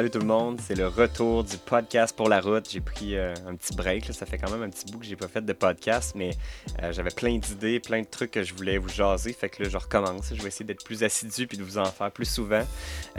salut tout le monde. C'est le retour du podcast pour la route. J'ai pris euh, un petit break. Ça fait quand même un petit bout que j'ai pas fait de podcast, mais euh, j'avais plein d'idées, plein de trucs que je voulais vous jaser. Fait que là, je recommence. Je vais essayer d'être plus assidu puis de vous en faire plus souvent.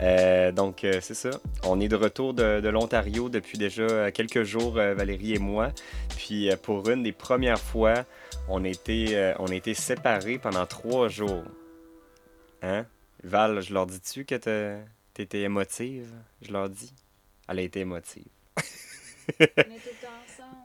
Euh, donc, c'est ça. On est de retour de, l'Ontario depuis déjà quelques jours, Valérie et moi. Puis, pour une des premières fois, on était, on était séparés pendant trois jours. Hein? Val, je leur dis-tu que t'étais émotive? Je leur dis. Elle a été émotive. on est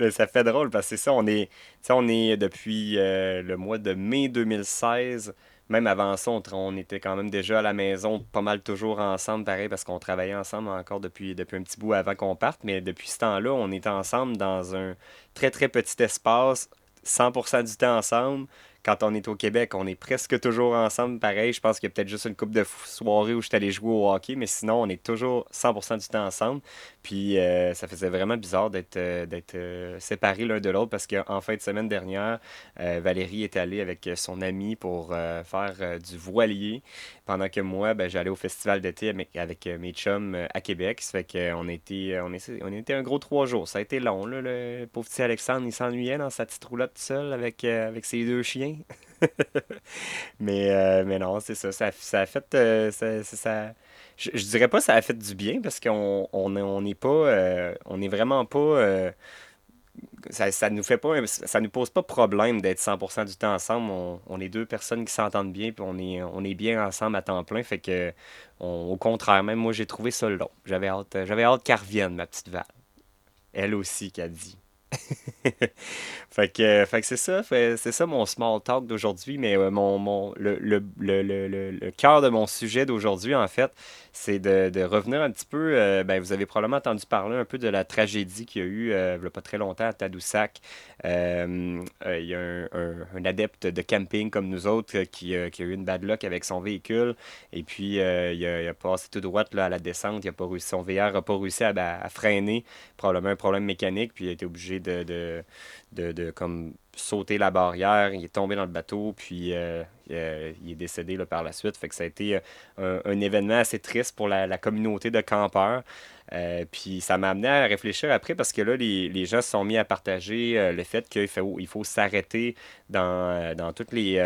ensemble. Ça fait drôle parce que c'est ça, on est, on est depuis euh, le mois de mai 2016. Même avant ça, on, était quand même déjà à la maison, pas mal toujours ensemble, pareil, parce qu'on travaillait ensemble encore depuis, depuis un petit bout avant qu'on parte. Mais depuis ce temps-là, on est ensemble dans un très, très petit espace, 100% du temps ensemble quand on est au Québec, on est presque toujours ensemble. Pareil, je pense qu'il y a peut-être juste une coupe de soirées où je suis allé jouer au hockey, mais sinon, on est toujours 100% du temps ensemble. Puis euh, ça faisait vraiment bizarre d'être euh, euh, séparés l'un de l'autre parce qu'en fin de semaine dernière, Valérie est allée avec son ami pour faire du voilier, pendant que moi, ben, j'allais au festival d'été avec, mes chums à Québec. Ça fait qu'on était, on, on était un gros trois jours. Ça a été long, le pauvre petit Alexandre, il s'ennuyait dans sa petite roulotte seul avec, avec ses deux chiens. mais, euh, mais non, c'est ça. Ça, ça a fait. Euh, ça, ça, je, je, dirais pas que ça a fait du bien parce qu'on on, on n'est pas. Euh, on est vraiment pas. ça, ça nous fait pas. Ça nous pose pas problème d'être 100% du temps ensemble. On, est deux personnes qui s'entendent bien puis on est, on est bien ensemble à temps plein. Fait que. au contraire, même moi, j'ai trouvé ça long. J'avais hâte, j'avais hâte qu'elle revienne, ma petite Val. Elle aussi, a dit. fait que, fait que c'est ça, c'est ça mon small talk d'aujourd'hui, mais euh, mon, mon, le, le, le, le cœur de mon sujet d'aujourd'hui, en fait, c'est de, de, revenir un petit peu. Euh, ben, vous avez probablement entendu parler un peu de la tragédie qu'il y a eu euh, il n'y a pas très longtemps à Tadoussac. il y a un, un, adepte de camping comme nous autres qui, qui, a eu une bad luck avec son véhicule, et puis il a, il, a, passé tout droit là, à la descente. Il a pas son VR n'a pas réussi à, à, freiner, probablement un problème mécanique, puis il a été obligé de, de, comme sauter la barrière. Il est tombé dans le bateau, puis euh, euh, il est décédé là, par la suite. Fait que ça a été euh, un, événement assez triste pour la, communauté de campeurs. puis ça m'a amené à réfléchir après parce que là, les, gens se sont mis à partager le fait qu'il faut, il faut s'arrêter dans, dans toutes les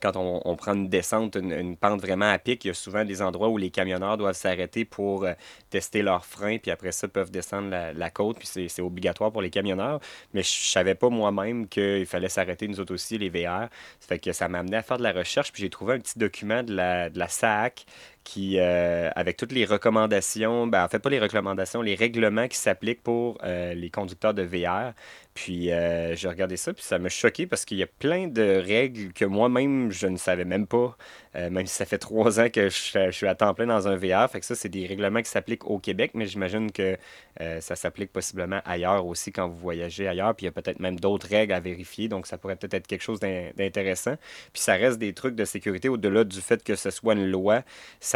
quand on, prend une descente, une, pente vraiment à pic, il y a souvent des endroits où les camionneurs doivent s'arrêter pour euh, tester leurs freins, puis après ça, peuvent descendre la, côte, puis c'est obligatoire pour les camionneurs. Mais je savais pas moi-même qu'il fallait s'arrêter, nous autres aussi, les VR. Ça fait que ça m'a amené à faire de la recherche, puis j'ai trouvé un petit document de la, de la SAC qui, euh, avec toutes les recommandations, ben, en fait, pas les recommandations, les règlements qui s'appliquent pour euh, les conducteurs de VR. Puis euh, j'ai regardé ça, puis ça m'a choqué parce qu'il y a plein de règles que moi-même, je ne savais même pas. Même si ça fait trois ans que je, suis à temps plein dans un VR. Fait que ça, c'est des règlements qui s'appliquent au Québec, mais j'imagine que ça s'applique possiblement ailleurs aussi quand vous voyagez ailleurs. Puis il y a peut-être même d'autres règles à vérifier. Donc ça pourrait peut-être être quelque chose d'intéressant. Puis ça reste des trucs de sécurité au-delà du fait que ce soit une loi.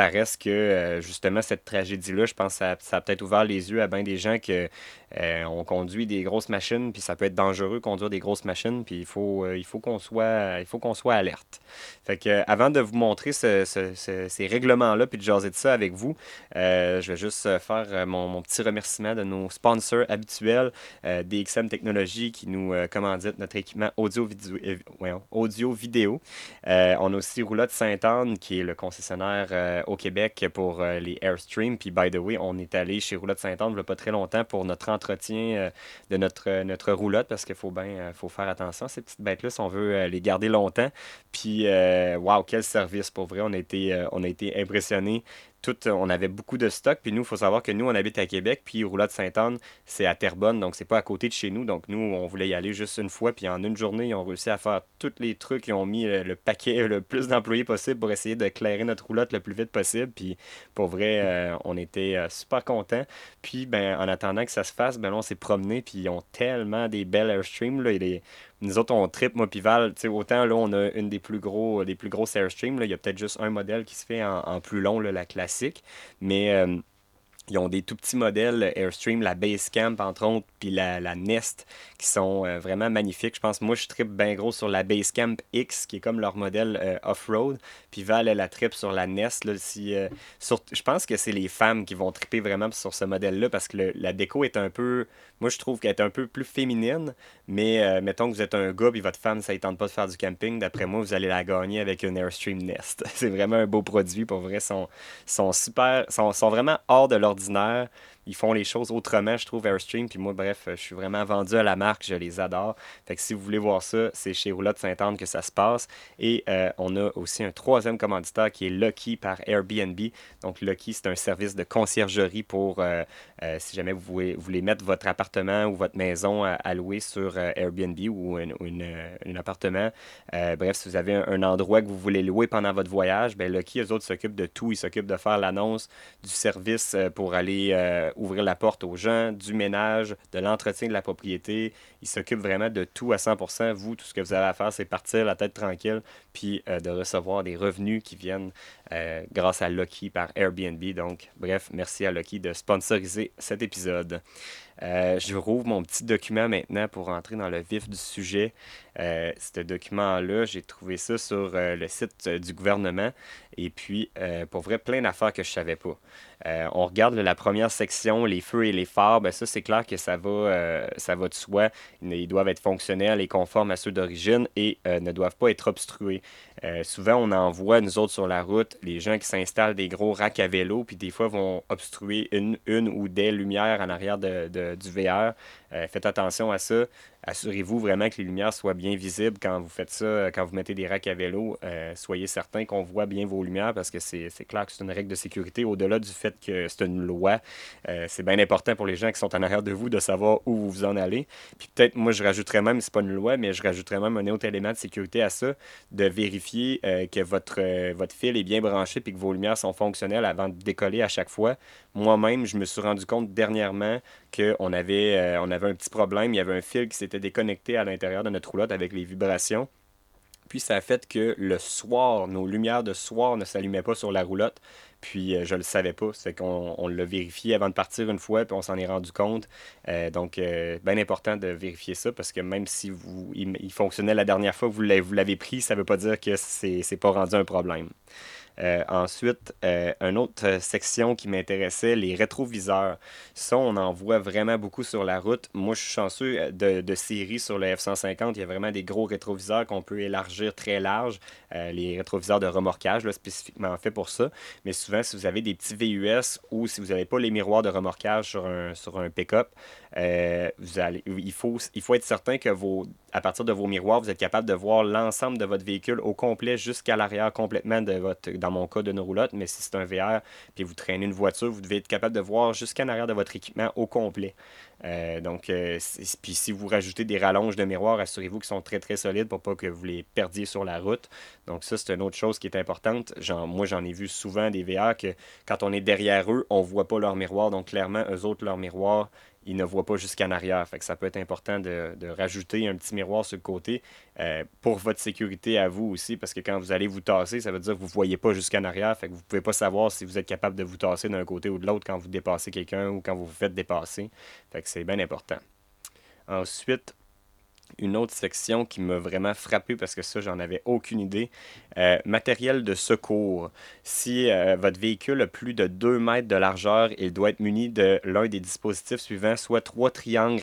Reste que euh, justement cette tragédie-là, je pense que ça, ça a peut-être ouvert les yeux à bien des gens que on conduit des grosses machines, puis ça peut être dangereux conduire des grosses machines, puis il faut, il faut qu'on soit, il soit alerte. Fait que avant de vous montrer ces règlements-là puis de jaser de ça avec vous. Euh, je vais juste euh, faire euh, mon, petit remerciement de nos sponsors habituels, DXM Technologies qui nous commandite notre équipement audio-vidéo. audio, vidéo. on a aussi Roulotte Sainte-Anne qui est le concessionnaire au Québec pour les Airstream. Puis, by the way, on est allé chez Roulotte Sainte-Anne il n'y a pas très longtemps pour notre entretien de notre, notre roulotte parce qu'il faut bien faut faire attention ces petites bêtes-là si on veut les garder longtemps. Puis, waouh, quel service! Pour vrai, on a été, euh, on a été impressionnés on avait beaucoup de stock. Puis nous, il faut savoir que nous, on habite à Québec, puis Roulotte Sainte-Anne, c'est à Terrebonne, donc c'est pas à côté de chez nous. Donc nous, on voulait y aller juste une fois, puis en une journée, ils ont réussi à faire tous les trucs. Ils ont mis le, paquet, le plus d'employés possible pour essayer de clairer notre roulotte le plus vite possible. Puis pour vrai, euh, on était euh, super contents. Puis ben, en attendant que ça se fasse, ben on s'est promené, puis ils ont tellement des belles Airstream. Là, nous autres, on trip, moi, puis Val, autant là, on a une des plus gros, des plus grosses Airstream. Là, il y a peut-être juste un modèle qui se fait en, plus long, la classe mais euh, Ils ont des tout petits modèles Airstream, la Basecamp entre autres, puis la, la Nest, qui sont euh, vraiment magnifiques. Je pense, moi, je tripe bien gros sur la Basecamp X, qui est comme leur modèle euh, off-road. Puis Val, elle la trip sur la Nest. Là, euh, je pense que c'est les femmes qui vont triper vraiment sur ce modèle-là, parce que la déco est un peu. Moi, je trouve qu'elle est un peu plus féminine, mais mettons que vous êtes un gars, puis votre femme, ça ne tente pas de faire du camping. D'après moi, vous allez la gagner avec une Airstream Nest. c'est vraiment un beau produit. Pour vrai, sont, sont super. Sont, sont vraiment hors de l'ordinaire ordinaire ils font les choses autrement, je trouve, Airstream. Puis moi, bref, je suis vraiment vendu à la marque, je les adore. Fait que si vous voulez voir ça, c'est chez Roulotte Saint-Anne que ça se passe. Et euh, on a aussi un troisième commanditaire qui est Lucky par Airbnb. Donc, Lucky, c'est un service de conciergerie pour, euh, euh, si jamais vous voulez, voulez, mettre votre appartement ou votre maison à, louer sur Airbnb ou un appartement. bref, si vous avez un, endroit que vous voulez louer pendant votre voyage, ben Lucky, eux autres s'occupent de tout. Ils s'occupent de faire l'annonce du service pour aller ouvrir la porte aux gens, du ménage, de l'entretien de la propriété. Il s'occupe vraiment de tout à 100%. Vous, tout ce que vous avez à faire, c'est partir la tête tranquille, puis euh, de recevoir des revenus qui viennent euh, grâce à Lucky par Airbnb. Donc, bref, merci à Lucky de sponsoriser cet épisode. Euh, je rouvre mon petit document maintenant pour rentrer dans le vif du sujet. ce document-là, j'ai trouvé ça sur le site du gouvernement. Et puis, pour vrai, plein d'affaires que je ne savais pas. on regarde la première section, les feux et les phares. Ben ça, c'est clair que ça va, ça va de soi. Ils doivent être fonctionnels et conformes à ceux d'origine et ne doivent pas être obstrués. Souvent, on en voit, nous autres, sur la route, les gens qui s'installent des gros racks à vélo, puis des fois vont obstruer une, une ou des lumières en arrière de, du VR. Euh, faites attention à ça. Assurez-vous vraiment que les lumières soient bien visibles quand vous faites ça, quand vous mettez des racks à vélo. Euh, soyez certain qu'on voit bien vos lumières parce que c'est clair que c'est une règle de sécurité. Au-delà du fait que c'est une loi, euh, c'est bien important pour les gens qui sont en arrière de vous de savoir où vous en allez. Puis peut-être, moi, je rajouterais même, c'est pas une loi, mais je rajouterais même un autre élément de sécurité à ça, de vérifier que votre, votre fil est bien branché et que vos lumières sont fonctionnelles avant de décoller à chaque fois. Moi-même, je me suis rendu compte dernièrement qu'on avait, on avait un petit problème. Il y avait un fil qui s'était déconnecté à l'intérieur de notre roulotte avec les vibrations. Puis ça a fait que le soir, nos lumières de soir ne s'allumaient pas sur la roulotte. Puis euh, je le savais pas. C'est qu'on on l'a vérifié avant de partir une fois, puis on s'en est rendu compte. Euh, donc, euh, bien important de vérifier ça parce que même si vous, il, fonctionnait la dernière fois, vous l'avez pris, ça ne veut pas dire que c'est pas rendu un problème. Euh, ensuite, euh, une autre section qui m'intéressait, les rétroviseurs. Ça, on en voit vraiment beaucoup sur la route. Moi, je suis chanceux euh, de, de série sur le F-150. Il y a vraiment des gros rétroviseurs qu'on peut élargir très large. les rétroviseurs de remorquage, là, spécifiquement fait pour ça. Mais souvent, si vous avez des petits VUS ou si vous n'avez pas les miroirs de remorquage sur un, sur un pick-up, vous allez, il, faut, il faut être certain que vos, à partir de vos miroirs, vous êtes capable de voir l'ensemble de votre véhicule au complet jusqu'à l'arrière complètement de votre, dans mon cas, de une roulotte. Mais si c'est un VR puis vous traînez une voiture, vous devez être capable de voir jusqu'en arrière de votre équipement au complet. Euh, donc, euh, puis si vous rajoutez des rallonges de miroirs, assurez-vous qu'ils sont très très solides pour pas que vous les perdiez sur la route. Donc ça, c'est une autre chose qui est importante. Moi, j'en ai vu souvent des VR que quand on est derrière eux, on voit pas leur miroir. Donc clairement, eux autres, leur miroir, il ne voit pas jusqu'en arrière. Fait que ça peut être important de, rajouter un petit miroir sur le côté euh, pour votre sécurité à vous aussi, parce que quand vous allez vous tasser, ça veut dire que vous ne voyez pas jusqu'en arrière. Fait que vous ne pouvez pas savoir si vous êtes capable de vous tasser d'un côté ou de l'autre quand vous dépassez quelqu'un ou quand vous vous faites dépasser. Fait que c'est bien important. Ensuite, une autre section qui m'a vraiment frappé parce que ça, j'en avais aucune idée. Euh, matériel de secours. Si euh, votre véhicule a plus de 2 mètres de largeur, il doit être muni de l'un des dispositifs suivants, soit trois triangles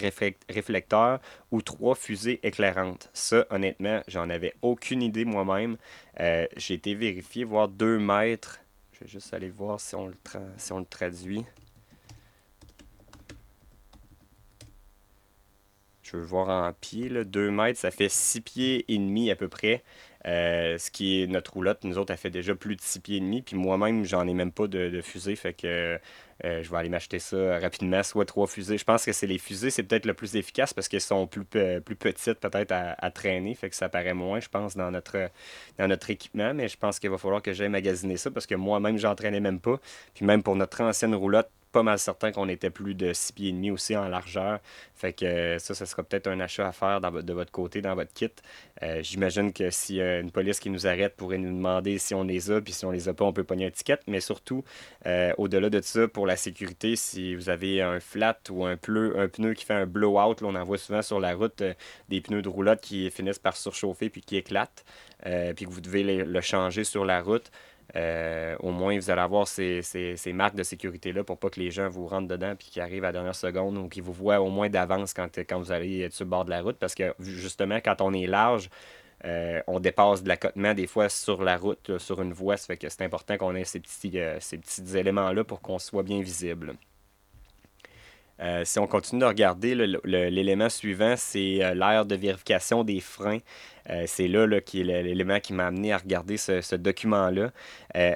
réflecteurs ou trois fusées éclairantes. Ça, honnêtement, j'en avais aucune idée moi-même. Euh, j'ai été vérifié, voir 2 mètres. Je vais juste aller voir si on le, si on le traduit. Je veux voir en pied, 2 mètres, ça fait 6 pieds et demi à peu près. Euh, ce qui est notre roulotte, nous autres, elle fait déjà plus de 6 pieds et demi. Puis moi-même, j'en ai même pas de, fusée. Fait que euh, je vais aller m'acheter ça rapidement, soit trois fusées. Je pense que c'est les fusées, c'est peut-être le plus efficace parce qu'elles sont plus, plus petites peut-être à, traîner. Fait que ça paraît moins, je pense, dans notre, dans notre équipement. Mais je pense qu'il va falloir que j'aille magasiner ça parce que moi-même, j'entraînais même pas. Puis même pour notre ancienne roulotte, pas mal certain qu'on était plus de 6 pieds et demi aussi en largeur. Fait que ça, ce sera peut-être un achat à faire de votre côté, dans votre kit. Euh, j'imagine que si euh, une police qui nous arrête pourrait nous demander si on les a, puis si on les a pas, on peut pogner une étiquette. Mais surtout, euh, au-delà de ça, pour la sécurité, si vous avez un flat ou un pneu, un pneu qui fait un blowout, on en voit souvent sur la route des pneus de roulotte qui finissent par surchauffer puis qui éclatent, puis que vous devez le changer sur la route. Euh, au moins, vous allez avoir ces, marques de sécurité-là pour pas que les gens vous rentrent dedans puis qu'ils arrivent à la dernière seconde ou qu'ils vous voient au moins d'avance quand, quand vous allez être sur le bord de la route. Parce que justement, quand on est large, euh, on dépasse de l'accotement des fois sur la route, sur une voie. Ça fait que c'est important qu'on ait ces petits, euh, ces petits éléments-là pour qu'on soit bien visible. Euh, si on continue de regarder, l'élément suivant, c'est euh, de vérification des freins. Euh, c'est là, qui est l'élément qui m'a amené à regarder ce, document-là.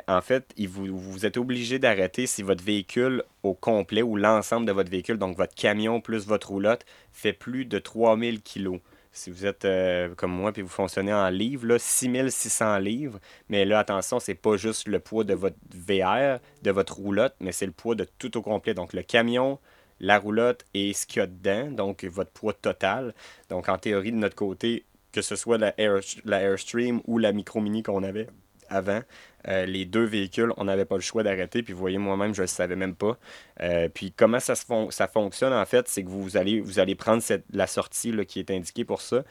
en fait, vous, êtes obligé d'arrêter si votre véhicule au complet ou l'ensemble de votre véhicule, donc votre camion plus votre roulotte, fait plus de 3000 kg. Si vous êtes comme moi puis vous fonctionnez en livres, là, 6600 livres. Mais là, attention, c'est pas juste le poids de votre VR, de votre roulotte, mais c'est le poids de tout au complet. Donc le camion, la roulotte et ce qu'il y a dedans, donc votre poids total. Donc en théorie, de notre côté, que ce soit la, Air, Airstream ou la Micro Mini qu'on avait avant, euh, les deux véhicules, on n'avait pas le choix d'arrêter. Puis vous voyez, moi-même, je ne le savais même pas. Euh, puis comment ça, ça fonctionne, en fait, c'est que vous allez, prendre la sortie qui est indiquée pour ça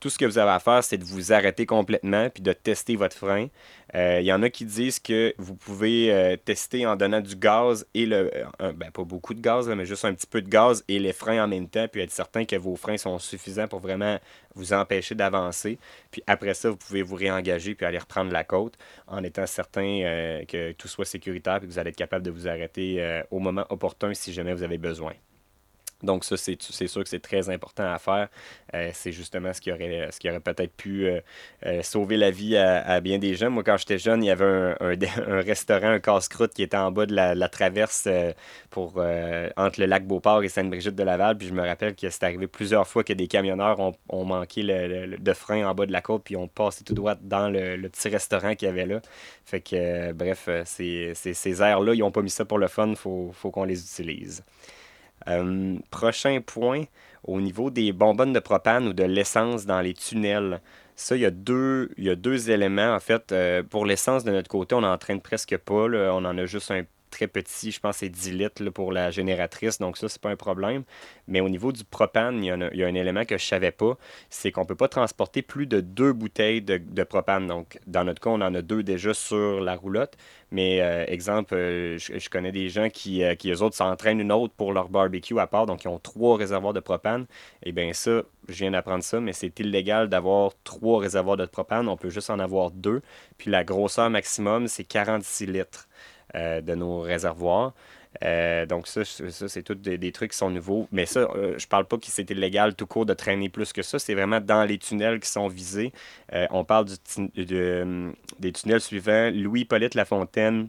tout ce que vous avez à faire, c'est de vous arrêter complètement puis de tester votre frein. Il euh, y en a qui disent que vous pouvez euh, tester en donnant du gaz et le. Euh, ben, pas beaucoup de gaz, mais juste un petit peu de gaz et les freins en même temps, puis être certain que vos freins sont suffisants pour vraiment vous empêcher d'avancer. Puis après ça, vous pouvez vous réengager puis aller reprendre la côte en étant certain que tout soit sécuritaire et que vous allez être capable de vous arrêter au moment opportun si jamais vous avez besoin. Donc ça, c'est sûr que c'est très important à faire. Euh, c'est justement ce qui aurait, ce qui aurait peut-être pu euh, euh, sauver la vie à, bien des gens. Moi, quand j'étais jeune, il y avait un, un, restaurant, un casse-croûte qui était en bas de la, traverse pour, entre le lac Beauport et Sainte-Brigitte de Laval. Puis je me rappelle que c'est arrivé plusieurs fois que des camionneurs ont, ont manqué le, de frein en bas de la côte puis ont passé tout droit dans le, petit restaurant qu'il y avait là. Fait que, bref, ces, ces aires-là, ils n'ont pas mis ça pour le fun. Il faut, faut qu'on les utilise. Euh, prochain point, au niveau des bonbonnes de propane ou de l'essence dans les tunnels. Ça, il y a deux, y a deux éléments. En fait, euh, pour l'essence de notre côté, on n'en traîne presque pas. On en a juste un très petit, je pense c'est 10 litres pour la génératrice, donc ça, c'est pas un problème. Mais au niveau du propane, il y, a, un élément que je savais pas, c'est qu'on peut pas transporter plus de deux bouteilles de, propane. Donc, dans notre cas, on en a deux déjà sur la roulotte. Mais, euh, exemple, euh, je, connais des gens qui, euh, qui eux autres, s'entraînent une autre pour leur barbecue à part, donc ils ont trois réservoirs de propane. Eh bien ça, je viens d'apprendre ça, mais c'est illégal d'avoir trois réservoirs de propane. On peut juste en avoir deux. Puis la grosseur maximum, c'est 46 litres. Euh, de nos réservoirs. Euh, donc ça, c'est tous des, trucs qui sont nouveaux. Mais ça, euh, je parle pas que c'est illégal tout court de traîner plus que ça. C'est vraiment dans les tunnels qui sont visés. on parle des tunnels suivants. Louis-Polyte Lafontaine,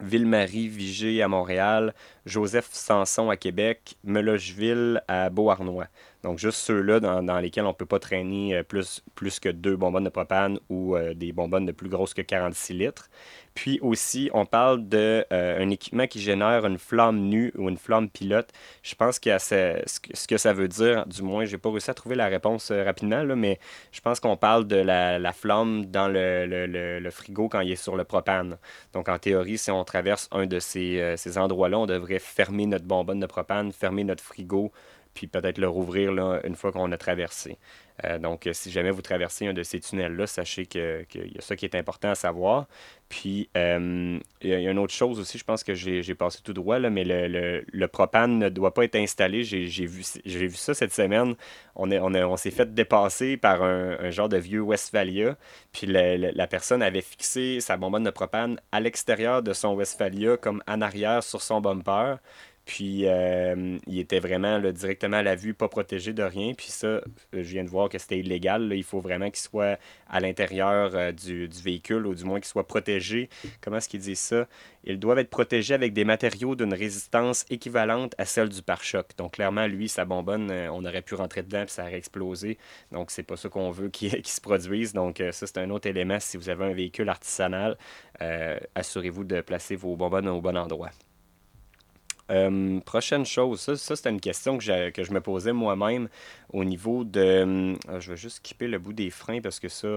Ville-Marie Vigée à Montréal, Joseph Sanson à Québec, Melogeville à Beauharnois. Donc juste ceux-là dans, lesquels on ne peut pas traîner plus, plus que deux bonbonnes de propane ou des bonbonnes de plus grosses que 46 litres. Puis aussi, on parle d'un euh, équipement qui génère une flamme nue ou une flamme pilote. Je pense que ce que ça veut dire, du moins, j'ai pas réussi à trouver la réponse euh, rapidement, mais je pense qu'on parle de la, flamme dans le, frigo quand il est sur le propane. Donc, en théorie, si on traverse un de ces, euh, ces endroits-là, on devrait fermer notre bonbonne de propane, fermer notre frigo, puis peut-être le rouvrir une fois qu'on a traversé. Euh, donc, si jamais vous traversez un de ces tunnels-là, sachez qu'il y a ça qui est important à savoir. Puis, euh, il y a une autre chose aussi, je pense que j'ai passé tout droit, mais le, propane ne doit pas être installé. J'ai vu, vu ça cette semaine. On, on, on s'est fait dépasser par un, genre de vieux Westphalia. Puis, la personne avait fixé sa bonbonne de propane à l'extérieur de son Westphalia, comme en arrière sur son bumper. Puis euh, il était vraiment directement à la vue, pas protégé de rien. Puis ça, je viens de voir que c'était illégal. Il faut vraiment qu'il soit à l'intérieur euh, du, véhicule, ou du moins qu'il soit protégé. Comment est-ce qu'ils disent ça? Ils doivent être protégés avec des matériaux d'une résistance équivalente à celle du pare-choc. Donc clairement, lui, sa bonbonne, euh, on aurait pu rentrer dedans et ça aurait explosé. Donc c'est pas ça qu'on veut qu'il se produise. Donc ça, c'est un autre élément. Si vous avez un véhicule artisanal, assurez-vous de placer vos bonbonnes au bon endroit. Euh, prochaine chose, ça, c'était une question que, que je me posais moi-même au niveau de... Euh, je vais juste skipper le bout des freins parce que ça,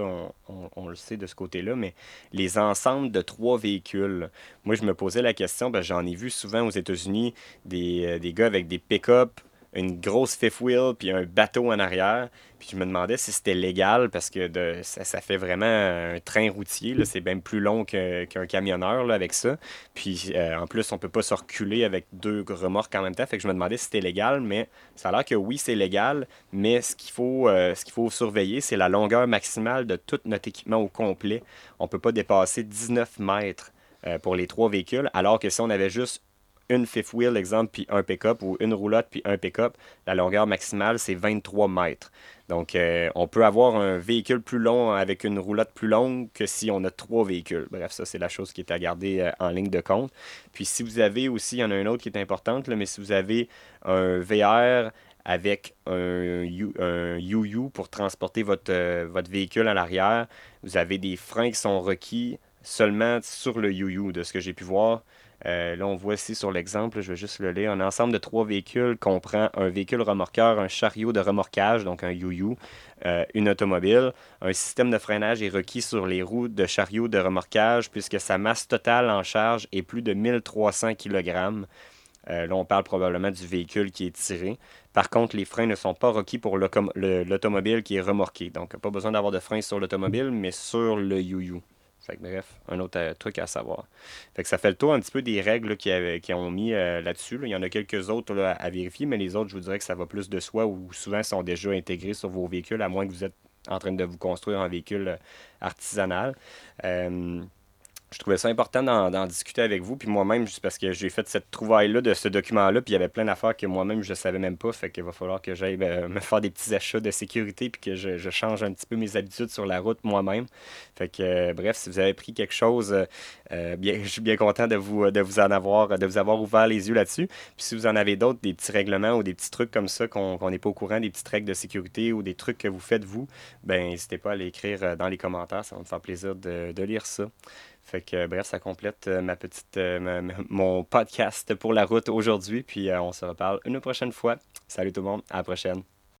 on, le sait de ce côté-là, mais les ensembles de trois véhicules. Moi, je me posais la question, j'en ai vu souvent aux États-Unis des, euh, des gars avec des pick-up une grosse fifth wheel puis un bateau en arrière. Puis je me demandais si c'était légal parce que ça, fait vraiment un train routier. C'est même plus long qu'un camionneur là, avec ça. Puis euh, en plus, on peut pas se reculer avec deux remorques en même temps. Fait que je me demandais si c'était légal, mais ça a l'air que oui, c'est légal. Mais ce qu'il faut, euh, surveiller, c'est la longueur maximale de tout notre équipement au complet. On peut pas dépasser 19 mètres euh, pour les trois véhicules, alors que si on avait juste une fifth wheel, exemple, puis un pick-up, ou une roulotte, puis un pick-up, la longueur maximale, c'est 23 mètres. Donc, euh, on peut avoir un véhicule plus long avec une roulotte plus longue que si on a trois véhicules. Bref, ça, c'est la chose qui est à garder euh, en ligne de compte. Puis, si vous avez aussi, il y en a une autre qui est importante, mais si vous avez un VR avec un, UU pour transporter votre, euh, votre véhicule à l'arrière, vous avez des freins qui sont requis seulement sur le UU, de ce que j'ai pu voir. Euh, là, on voit ici sur l'exemple, je vais juste le lire. Un ensemble de trois véhicules comprend un véhicule remorqueur, un chariot de remorquage, donc un UU, euh, une automobile. Un système de freinage est requis sur les roues de chariot de remorquage puisque sa masse totale en charge est plus de 1300 kg. Euh, là, on parle probablement du véhicule qui est tiré. Par contre, les freins ne sont pas requis pour l'automobile qui est remorqué. Donc, pas besoin d'avoir de freins sur l'automobile, mais sur le Bref, un autre euh, truc à savoir. Fait que ça fait le tour un petit peu des règles qui, ont mis euh, là-dessus. Il y en a quelques autres à vérifier, mais les autres, je vous dirais que ça va plus de soi ou souvent sont déjà intégrés sur vos véhicules, à moins que vous êtes en train de vous construire un véhicule euh, artisanal je trouvais ça important d'en discuter avec vous. Puis moi-même, juste parce que j'ai fait cette trouvaille-là de ce document-là, puis il y avait plein d'affaires que moi-même, je ne savais même pas. Fait qu'il va falloir que j'aille ben, me faire des petits achats de sécurité, puis que je, change un petit peu mes habitudes sur la route moi-même. Fait que, euh, bref, si vous avez pris quelque chose, euh, euh, bien, je suis bien content de vous, de vous en avoir, de vous avoir ouvert les yeux là-dessus. Puis si vous en avez d'autres, des petits règlements ou des petits trucs comme ça qu'on n'est pas au courant, des petites règles de sécurité ou des trucs que vous faites vous, ben n'hésitez pas à l'écrire dans les commentaires. Ça va me faire plaisir de, de lire ça. Fait que bref, ça complète euh, ma petite euh, mon podcast pour la route aujourd'hui. Puis euh, on se reparle une prochaine fois. Salut tout le monde, à la prochaine.